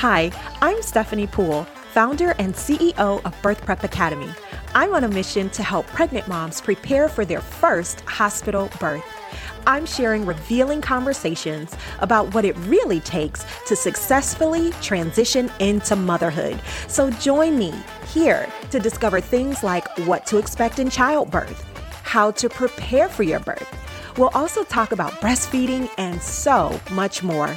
Hi, I'm Stephanie Poole, founder and CEO of Birth Prep Academy. I'm on a mission to help pregnant moms prepare for their first hospital birth. I'm sharing revealing conversations about what it really takes to successfully transition into motherhood. So join me here to discover things like what to expect in childbirth, how to prepare for your birth We'll also talk about breastfeeding and so much more.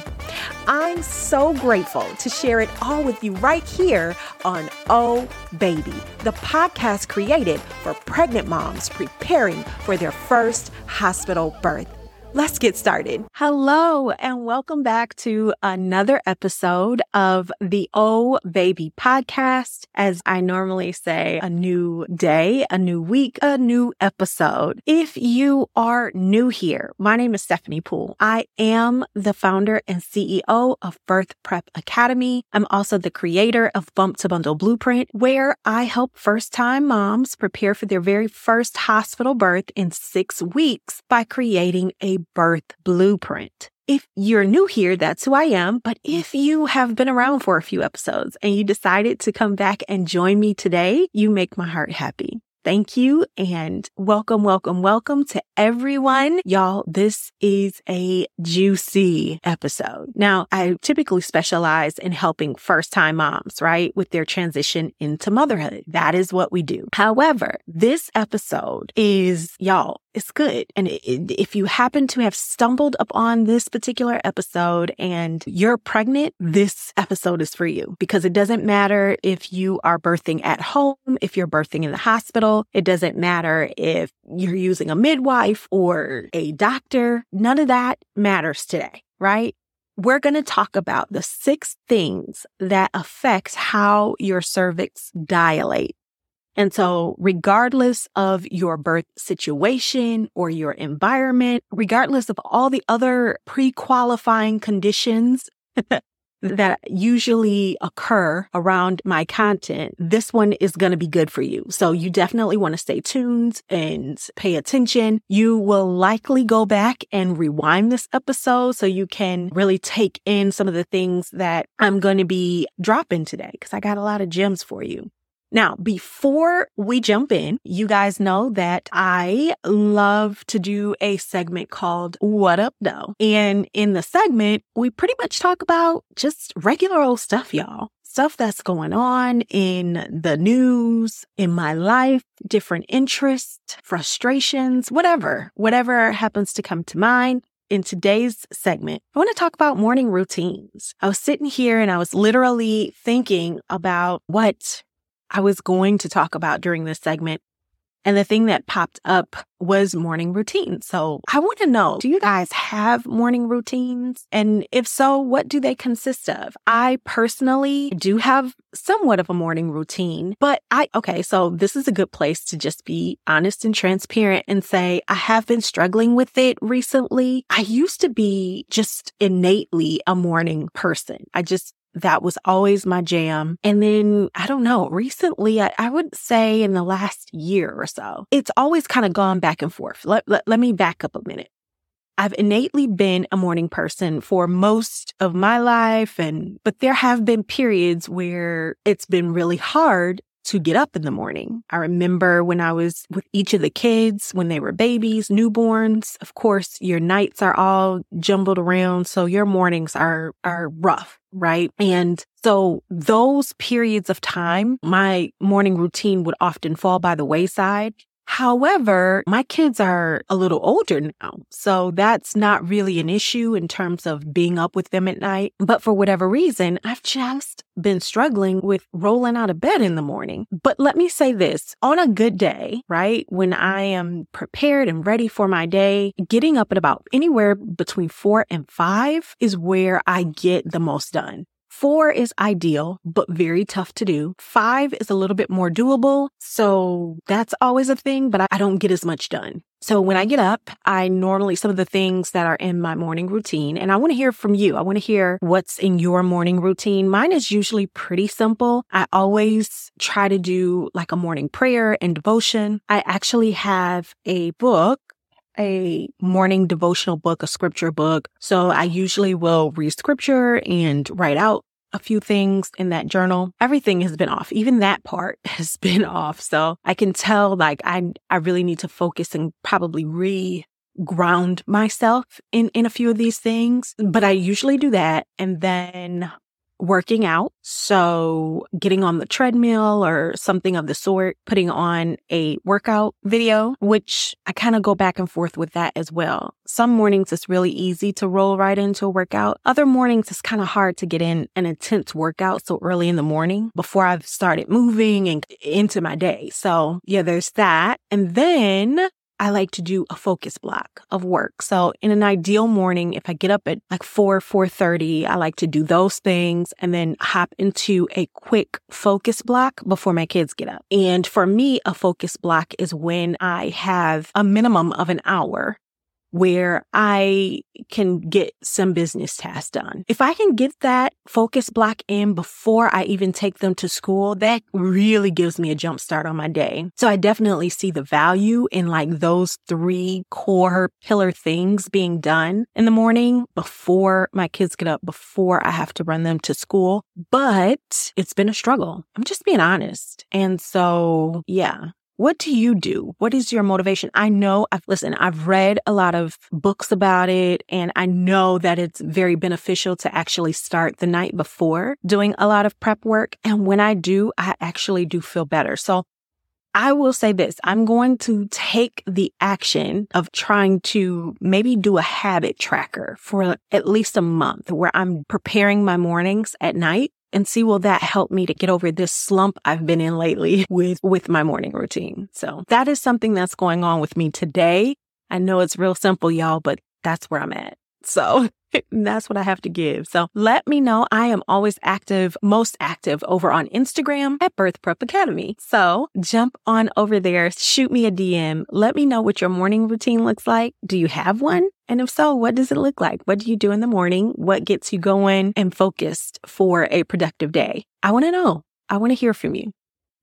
I'm so grateful to share it all with you right here on Oh Baybee, the podcast created for pregnant moms preparing for their first hospital birth. Let's get started. Hello, and welcome back to another episode of the Oh Baybee podcast. As I normally say, a new day, a new week, a new episode. If you are new here, my name is Stephanie Poole. I am the founder and CEO of Birth Prep Academy. I'm also the creator of Bump to Bundle Blueprint, where I help first time moms prepare for their very first hospital birth in six weeks by creating a birth blueprint. If you're new here, that's who I am. But mm. if you have been around for a few episodes and you decided to come back and join me today, you make my heart happy. Thank you and welcome, welcome, welcome to everyone. Y'all, this is a juicy episode. Now, I typically specialize in helping first time moms, right? With their transition into motherhood. That is what we do. However, this episode is y'all, it's good. And if you happen to have stumbled upon this particular episode and you're pregnant, this episode is for you because it doesn't matter if you are birthing at home, if you're birthing in the hospital. It doesn't matter if you're using a midwife or a doctor. None of that matters today, right? We're going to talk about the six things that affects how your cervix dilate and so, regardless of your birth situation or your environment, regardless of all the other pre qualifying conditions that usually occur around my content, this one is going to be good for you. So you definitely want to stay tuned and pay attention. You will likely go back and rewind this episode so you can really take in some of the things that I'm going to be dropping today because I got a lot of gems for you. Now, before we jump in, you guys know that I love to do a segment called What Up Though. And in the segment, we pretty much talk about just regular old stuff, y'all. Stuff that's going on in the news, in my life, different interests, frustrations, whatever, whatever happens to come to mind in today's segment, I want to talk about morning routines. I was sitting here and I was literally thinking about what I was going to talk about during this segment. And the thing that popped up was morning routine. So I want to know, do you guys have morning routines? And if so, what do they consist of? I personally do have somewhat of a morning routine, but I, okay, so this is a good place to just be honest and transparent and say, I have been struggling with it recently. I used to be just innately a morning person. I just that was always my jam. And then I don't know, recently, I, I, would say in the last year or so, it's always kind of gone back and forth. Let, let, let me back up a minute. I've innately been a morning person for most of my life. And, but there have been periods where it's been really hard to get up in the morning. I remember when I was with each of the kids when they were babies, newborns. Of course, your nights are all jumbled around, so your mornings are are rough, right? And so those periods of time, my morning routine would often fall by the wayside However, my kids are a little older now, so that's not really an issue in terms of being up with them at night. But for whatever reason, I've just been struggling with rolling out of bed in the morning. But let me say this on a good day, right? When I am prepared and ready for my day, getting up at about anywhere between four and five is where I get the most done. Four is ideal, but very tough to do. Five is a little bit more doable. So that's always a thing, but I don't get as much done. So when I get up, I normally, some of the things that are in my morning routine, and I want to hear from you. I want to hear what's in your morning routine. Mine is usually pretty simple. I always try to do like a morning prayer and devotion. I actually have a book a morning devotional book, a scripture book. So I usually will read scripture and write out a few things in that journal. Everything has been off. Even that part has been off. So I can tell like I, I really need to focus and probably re ground myself in, in a few of these things. But I usually do that. And then working out. So getting on the treadmill or something of the sort, putting on a workout video, which I kind of go back and forth with that as well. Some mornings it's really easy to roll right into a workout. Other mornings it's kind of hard to get in an intense workout so early in the morning before I've started moving and into my day. So yeah, there's that. And then I like to do a focus block of work. So in an ideal morning, if I get up at like 4, 4.30, I like to do those things and then hop into a quick focus block before my kids get up. And for me, a focus block is when I have a minimum of an hour where I can get some business tasks done. If I can get that focus block in before I even take them to school, that really gives me a jump start on my day. So I definitely see the value in like those three core pillar things being done in the morning before my kids get up, before I have to run them to school. But it's been a struggle. I'm just being honest. And so, yeah, what do you do? What is your motivation? I know I've listened, I've read a lot of books about it and I know that it's very beneficial to actually start the night before doing a lot of prep work. And when I do, I actually do feel better. So I will say this. I'm going to take the action of trying to maybe do a habit tracker for at least a month where I'm preparing my mornings at night and see will that help me to get over this slump I've been in lately with with my morning routine. So that is something that's going on with me today. I know it's real simple y'all, but that's where I'm at. So that's what I have to give. So let me know. I am always active, most active over on Instagram at Birth Prep Academy. So jump on over there, shoot me a DM. Let me know what your morning routine looks like. Do you have one? And if so, what does it look like? What do you do in the morning? What gets you going and focused for a productive day? I want to know. I want to hear from you.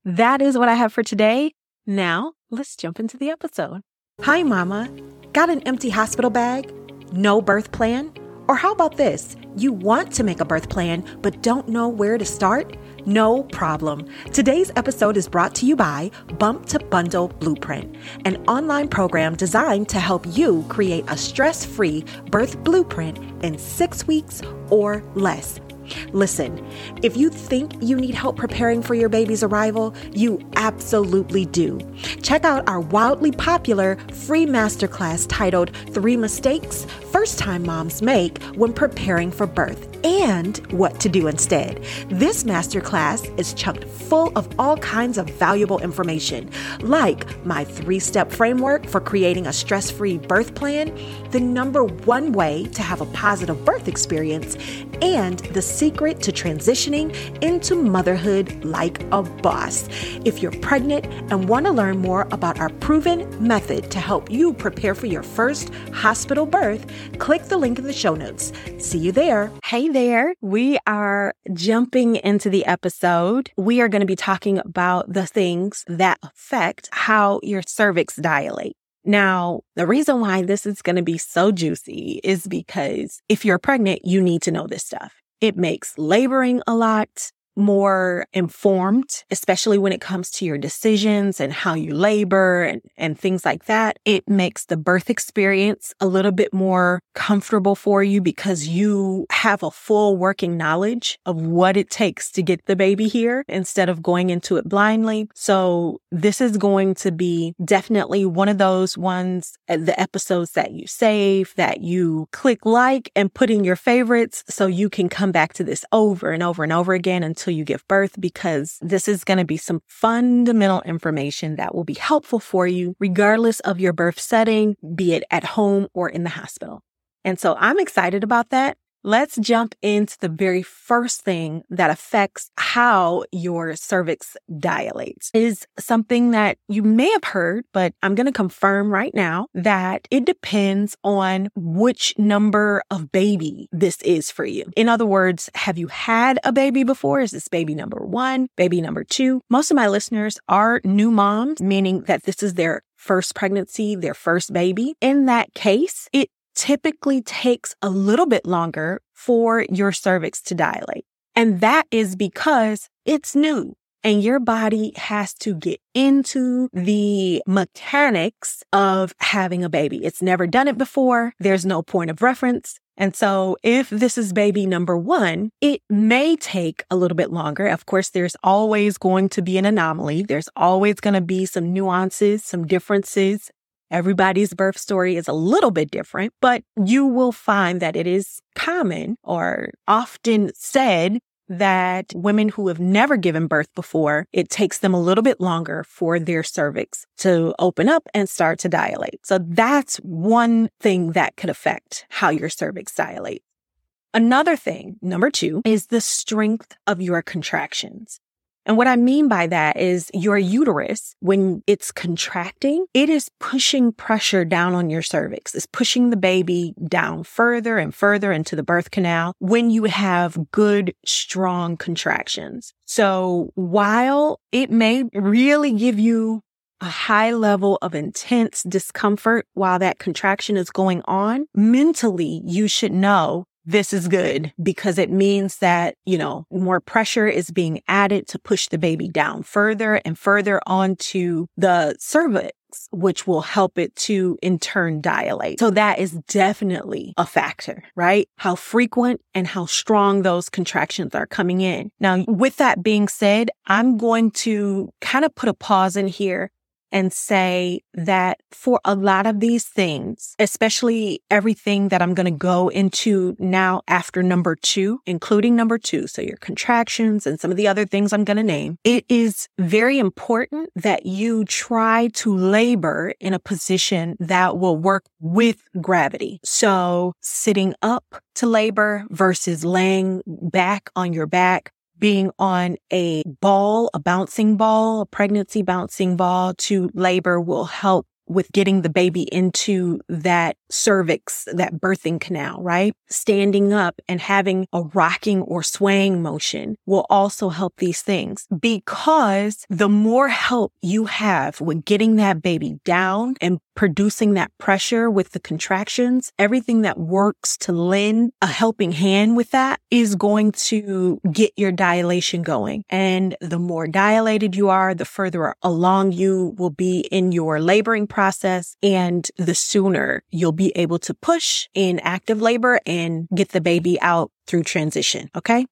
That is what I have for today. Now let's jump into the episode. Hi, Mama. Got an empty hospital bag? No birth plan? Or how about this? You want to make a birth plan, but don't know where to start? No problem. Today's episode is brought to you by Bump to Bundle Blueprint, an online program designed to help you create a stress free birth blueprint in six weeks or less. Listen, if you think you need help preparing for your baby's arrival, you absolutely do. Check out our wildly popular free masterclass titled Three Mistakes First Time Moms Make When Preparing for Birth and What to Do Instead. This masterclass is chucked full of all kinds of valuable information, like my three step framework for creating a stress free birth plan, the number one way to have a positive birth experience, and the secret to transitioning into motherhood like a boss. If you're pregnant and want to learn more about our proven method to help you prepare for your first hospital birth, click the link in the show notes. See you there. Hey there. We are jumping into the episode. We are going to be talking about the things that affect how your cervix dilates. Now, the reason why this is going to be so juicy is because if you're pregnant, you need to know this stuff. It makes laboring a lot more informed, especially when it comes to your decisions and how you labor and, and things like that. It makes the birth experience a little bit more comfortable for you because you have a full working knowledge of what it takes to get the baby here instead of going into it blindly. So this is going to be definitely one of those ones, uh, the episodes that you save, that you click like and put in your favorites so you can come back to this over and over and over again until until you give birth because this is going to be some fundamental information that will be helpful for you regardless of your birth setting, be it at home or in the hospital. And so I'm excited about that. Let's jump into the very first thing that affects how your cervix dilates is something that you may have heard, but I'm going to confirm right now that it depends on which number of baby this is for you. In other words, have you had a baby before? Is this baby number one, baby number two? Most of my listeners are new moms, meaning that this is their first pregnancy, their first baby. In that case, it typically takes a little bit longer for your cervix to dilate. And that is because it's new and your body has to get into the mechanics of having a baby. It's never done it before. There's no point of reference. And so if this is baby number one, it may take a little bit longer. Of course, there's always going to be an anomaly. There's always going to be some nuances, some differences. Everybody's birth story is a little bit different, but you will find that it is common or often said that women who have never given birth before, it takes them a little bit longer for their cervix to open up and start to dilate. So that's one thing that could affect how your cervix dilates. Another thing, number two, is the strength of your contractions. And what I mean by that is your uterus, when it's contracting, it is pushing pressure down on your cervix. It's pushing the baby down further and further into the birth canal when you have good, strong contractions. So while it may really give you a high level of intense discomfort while that contraction is going on, mentally, you should know this is good because it means that, you know, more pressure is being added to push the baby down further and further onto the cervix which will help it to in turn dilate. So that is definitely a factor, right? How frequent and how strong those contractions are coming in. Now, with that being said, I'm going to kind of put a pause in here and say that for a lot of these things, especially everything that I'm going to go into now after number two, including number two, so your contractions and some of the other things I'm going to name, it is very important that you try to labor in a position that will work with gravity. So sitting up to labor versus laying back on your back being on a ball, a bouncing ball, a pregnancy bouncing ball to labor will help with getting the baby into that cervix, that birthing canal, right? Standing up and having a rocking or swaying motion will also help these things because the more help you have with getting that baby down and producing that pressure with the contractions, everything that works to lend a helping hand with that is going to get your dilation going. And the more dilated you are, the further along you will be in your laboring process and the sooner you'll be able to push in active labor and get the baby out through transition. Okay.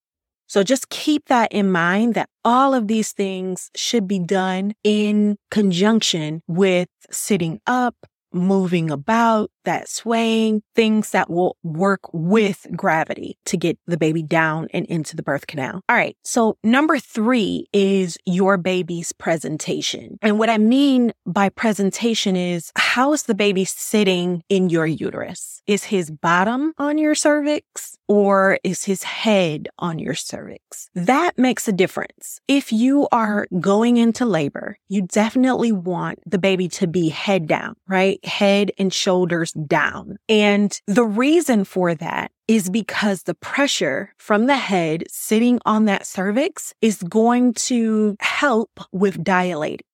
So just keep that in mind that all of these things should be done in conjunction with sitting up, moving about, that swaying, things that will work with gravity to get the baby down and into the birth canal. All right. So number three is your baby's presentation. And what I mean by presentation is how is the baby sitting in your uterus? Is his bottom on your cervix or is his head on your cervix? That makes a difference. If you are going into labor, you definitely want the baby to be head down, right? Head and shoulders down. And the reason for that is because the pressure from the head sitting on that cervix is going to help with dilating.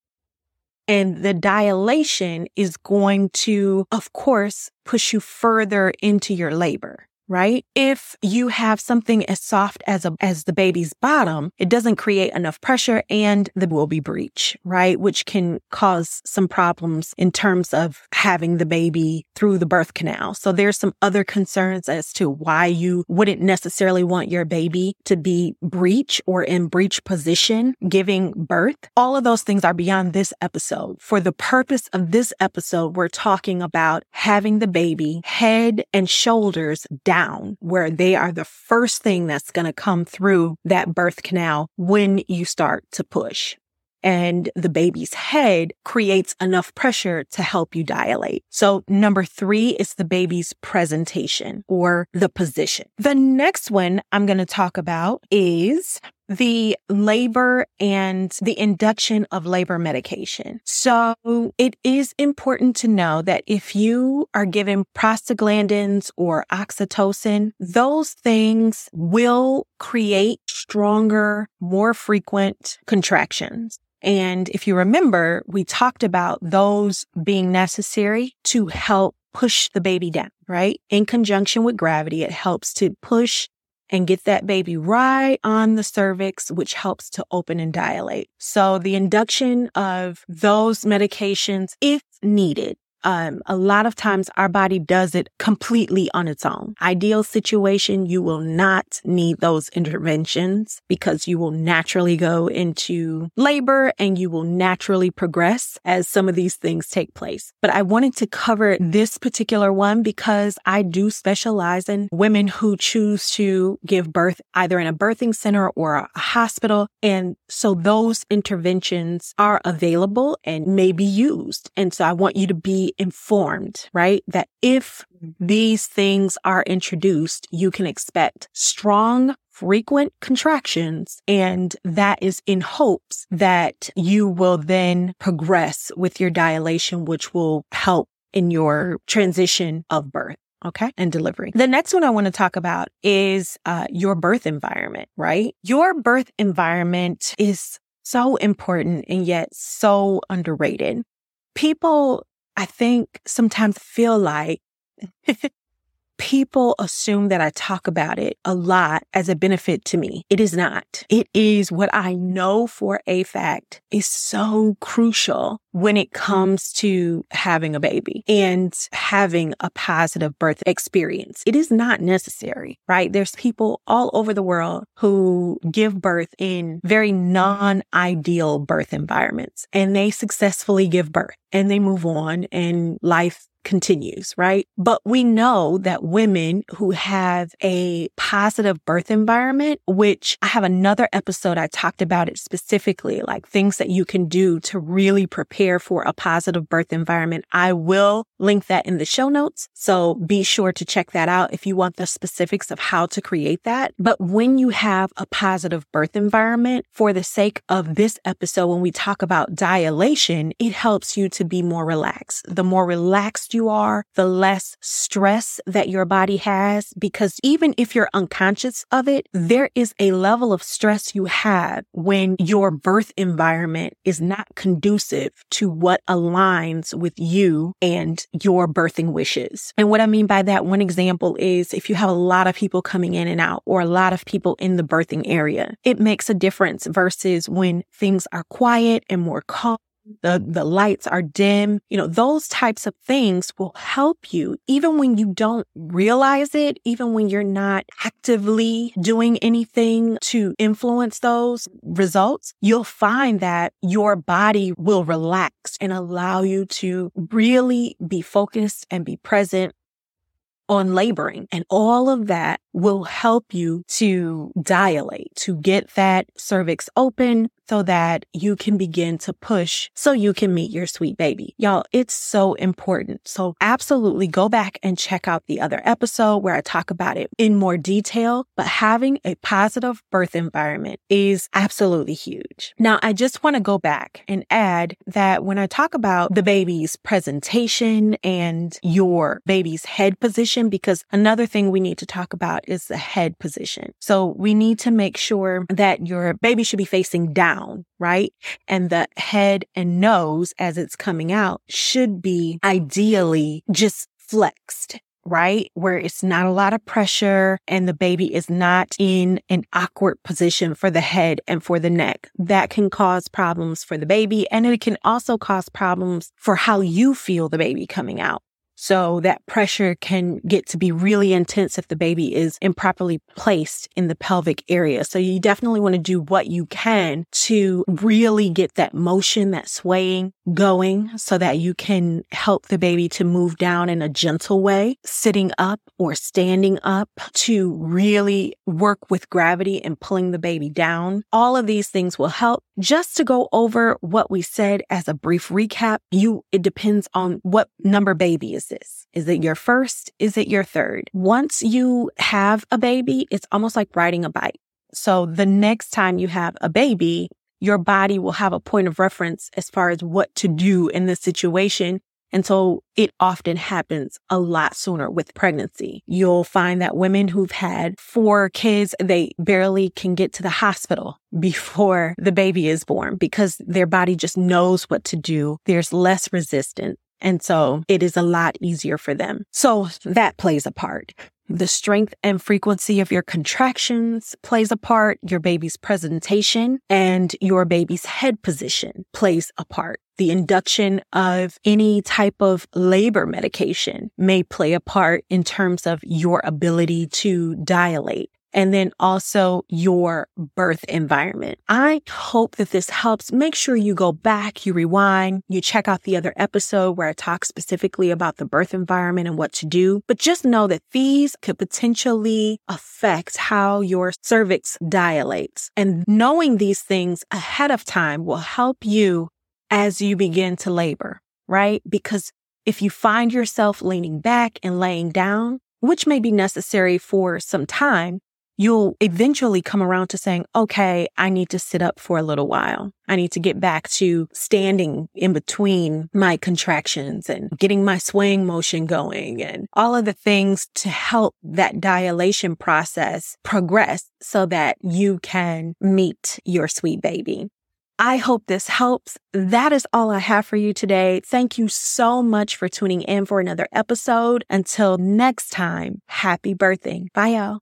And the dilation is going to, of course, push you further into your labor right? If you have something as soft as a, as the baby's bottom, it doesn't create enough pressure and there will be breech, right? Which can cause some problems in terms of having the baby through the birth canal. So there's some other concerns as to why you wouldn't necessarily want your baby to be breech or in breech position giving birth. All of those things are beyond this episode. For the purpose of this episode, we're talking about having the baby head and shoulders down down where they are the first thing that's going to come through that birth canal when you start to push. And the baby's head creates enough pressure to help you dilate. So number three is the baby's presentation or the position. The next one I'm going to talk about is the labor and the induction of labor medication. So it is important to know that if you are given prostaglandins or oxytocin, those things will create stronger, more frequent contractions. And if you remember, we talked about those being necessary to help push the baby down, right? In conjunction with gravity, it helps to push and get that baby right on the cervix, which helps to open and dilate. So the induction of those medications, if needed, um, a lot of times our body does it completely on its own. Ideal situation, you will not need those interventions because you will naturally go into labor and you will naturally progress as some of these things take place. But I wanted to cover this particular one because I do specialize in women who choose to give birth either in a birthing center or a hospital. And so those interventions are available and may be used. And so I want you to be informed, right? That if these things are introduced, you can expect strong, frequent contractions. And that is in hopes that you will then progress with your dilation, which will help in your transition of birth. Okay. And delivery. The next one I want to talk about is uh, your birth environment, right? Your birth environment is so important and yet so underrated. People I think sometimes feel like mm-hmm. people assume that I talk about it a lot as a benefit to me. It is not. It is what I know for a fact is so crucial when it comes to having a baby and having a positive birth experience. It is not necessary, right? There's people all over the world who give birth in very non-ideal birth environments and they successfully give birth and they move on and life continues, right? But we know that women who have a positive birth environment, which I have another episode I talked about it specifically, like things that you can do to really prepare for a positive birth environment. I will link that in the show notes. So be sure to check that out if you want the specifics of how to create that. But when you have a positive birth environment, for the sake of this episode, when we talk about dilation, it helps you to be more relaxed. The more relaxed you are, the less stress that your body has. Because even if you're unconscious of it, there is a level of stress you have when your birth environment is not conducive to what aligns with you and your birthing wishes. And what I mean by that, one example is if you have a lot of people coming in and out or a lot of people in the birthing area, it makes a difference versus when things are quiet and more calm the, the lights are dim, you know, those types of things will help you even when you don't realize it, even when you're not actively doing anything to influence those results, you'll find that your body will relax and allow you to really be focused and be present on laboring. And all of that will help you to dilate, to get that cervix open, so that you can begin to push so you can meet your sweet baby. Y'all, it's so important. So absolutely go back and check out the other episode where I talk about it in more detail, but having a positive birth environment is absolutely huge. Now, I just want to go back and add that when I talk about the baby's presentation and your baby's head position, because another thing we need to talk about is the head position. So we need to make sure that your baby should be facing down down, right? And the head and nose as it's coming out should be ideally just flexed right? Where it's not a lot of pressure and the baby is not in an awkward position for the head and for the neck. That can cause problems for the baby and it can also cause problems for how you feel the baby coming out. So that pressure can get to be really intense if the baby is improperly placed in the pelvic area. So you definitely want to do what you can to really get that motion, that swaying going so that you can help the baby to move down in a gentle way, sitting up or standing up to really work with gravity and pulling the baby down. All of these things will help. Just to go over what we said as a brief recap, you, it depends on what number baby is Is it your first? Is it your third? Once you have a baby, it's almost like riding a bike. So the next time you have a baby, your body will have a point of reference as far as what to do in this situation. And so it often happens a lot sooner with pregnancy. You'll find that women who've had four kids, they barely can get to the hospital before the baby is born because their body just knows what to do. There's less resistance. And so it is a lot easier for them. So that plays a part. The strength and frequency of your contractions plays a part. Your baby's presentation and your baby's head position plays a part. The induction of any type of labor medication may play a part in terms of your ability to dilate and then also your birth environment. I hope that this helps. Make sure you go back, you rewind, you check out the other episode where I talk specifically about the birth environment and what to do. But just know that these could potentially affect how your cervix dilates. And knowing these things ahead of time will help you as you begin to labor, right? Because if you find yourself leaning back and laying down, which may be necessary for some time, you'll eventually come around to saying, okay, I need to sit up for a little while. I need to get back to standing in between my contractions and getting my swaying motion going and all of the things to help that dilation process progress so that you can meet your sweet baby. I hope this helps. That is all I have for you today. Thank you so much for tuning in for another episode. Until next time, happy birthing. Bye, y'all.